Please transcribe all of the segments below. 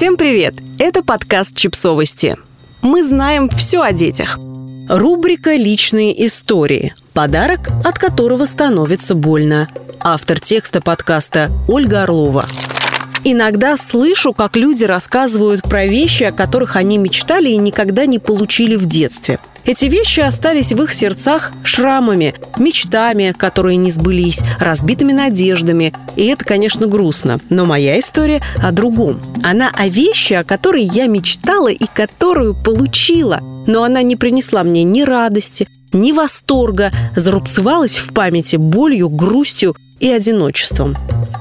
Всем привет! Это подкаст «Чипсовости». Мы знаем все о детях. Рубрика «Личные истории». Подарок, от которого становится больно. Автор текста подкаста Ольга Орлова. Иногда слышу, как люди рассказывают про вещи, о которых они мечтали и никогда не получили в детстве. Эти вещи остались в их сердцах шрамами, мечтами, которые не сбылись, разбитыми надеждами. И это, конечно, грустно. Но моя история о другом. Она о вещи, о которой я мечтала и которую получила. Но она не принесла мне ни радости, ни восторга, зарубцевалась в памяти болью, грустью и одиночеством.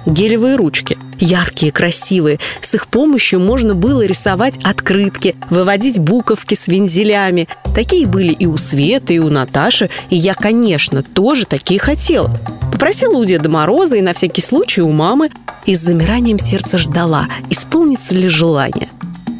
Гелевые ручки. Яркие, красивые. С их помощью можно было рисовать открытки, выводить буковки с вензелями. Такие были и у Светы, и у Наташи. И я, конечно, тоже такие хотела. Попросила у Деда Мороза и на всякий случай у мамы. И с замиранием сердца ждала, исполнится ли желание.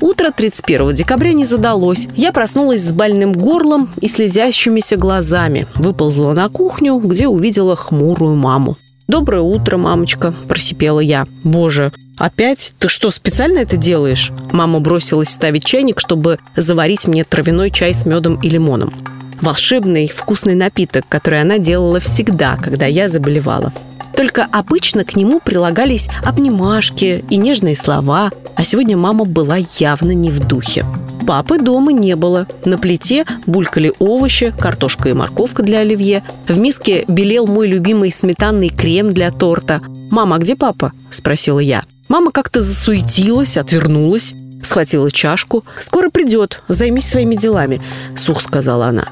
Утро 31 декабря не задалось. Я проснулась с больным горлом и слезящимися глазами. Выползла на кухню, где увидела хмурую маму. «Доброе утро, мамочка», – просипела я. «Боже, опять? Ты что, специально это делаешь?» Мама бросилась ставить чайник, чтобы заварить мне травяной чай с медом и лимоном. Волшебный, вкусный напиток, который она делала всегда, когда я заболевала. Только обычно к нему прилагались обнимашки и нежные слова, а сегодня мама была явно не в духе. Папы дома не было. На плите булькали овощи, картошка и морковка для оливье. В миске белел мой любимый сметанный крем для торта. «Мама, а где папа?» – спросила я. Мама как-то засуетилась, отвернулась, схватила чашку. «Скоро придет, займись своими делами», – сух сказала она.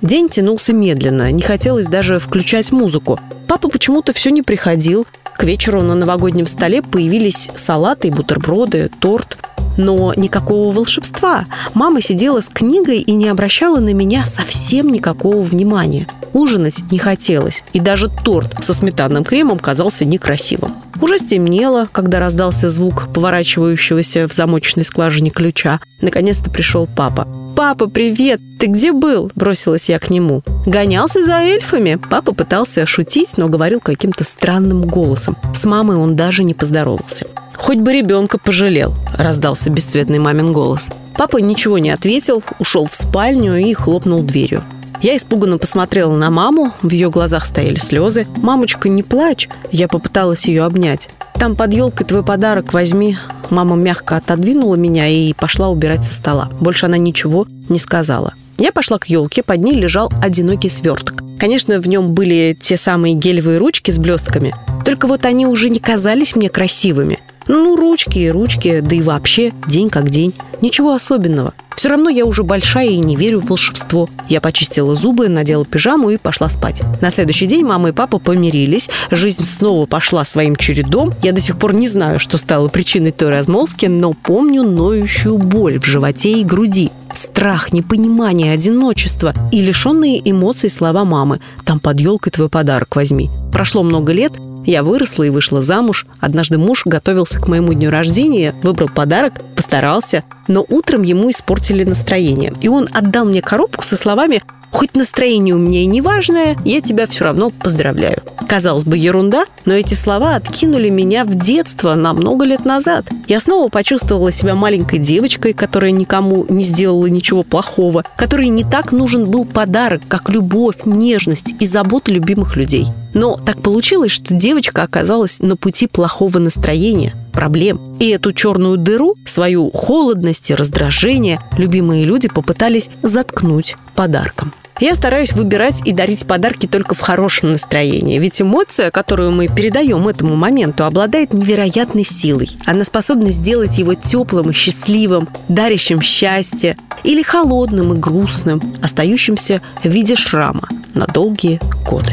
День тянулся медленно, не хотелось даже включать музыку. Папа почему-то все не приходил. К вечеру на новогоднем столе появились салаты, бутерброды, торт но никакого волшебства. Мама сидела с книгой и не обращала на меня совсем никакого внимания. Ужинать не хотелось, и даже торт со сметанным кремом казался некрасивым. Уже стемнело, когда раздался звук поворачивающегося в замочной скважине ключа. Наконец-то пришел папа. «Папа, привет! Ты где был?» – бросилась я к нему. «Гонялся за эльфами». Папа пытался шутить, но говорил каким-то странным голосом. С мамой он даже не поздоровался. «Хоть бы ребенка пожалел», – раздался бесцветный мамин голос. Папа ничего не ответил, ушел в спальню и хлопнул дверью. Я испуганно посмотрела на маму, в ее глазах стояли слезы. «Мамочка, не плачь!» Я попыталась ее обнять. «Там под елкой твой подарок возьми». Мама мягко отодвинула меня и пошла убирать со стола. Больше она ничего не сказала. Я пошла к елке, под ней лежал одинокий сверток. Конечно, в нем были те самые гелевые ручки с блестками. Только вот они уже не казались мне красивыми. Ну, ручки и ручки, да и вообще день как день. Ничего особенного. Все равно я уже большая и не верю в волшебство. Я почистила зубы, надела пижаму и пошла спать. На следующий день мама и папа помирились. Жизнь снова пошла своим чередом. Я до сих пор не знаю, что стало причиной той размолвки, но помню ноющую боль в животе и груди. Страх, непонимание, одиночество и лишенные эмоций слова мамы. Там под елкой твой подарок возьми. Прошло много лет, я выросла и вышла замуж. Однажды муж готовился к моему дню рождения, выбрал подарок, постарался, но утром ему испортили настроение. И он отдал мне коробку со словами Хоть настроение у меня и неважное, я тебя все равно поздравляю. Казалось бы, ерунда, но эти слова откинули меня в детство на много лет назад. Я снова почувствовала себя маленькой девочкой, которая никому не сделала ничего плохого, которой не так нужен был подарок, как любовь, нежность и забота любимых людей. Но так получилось, что девочка оказалась на пути плохого настроения, проблем. И эту черную дыру, свою холодность и раздражение, любимые люди попытались заткнуть подарком. Я стараюсь выбирать и дарить подарки только в хорошем настроении, ведь эмоция, которую мы передаем этому моменту, обладает невероятной силой. Она способна сделать его теплым и счастливым, дарящим счастье, или холодным и грустным, остающимся в виде шрама на долгие годы.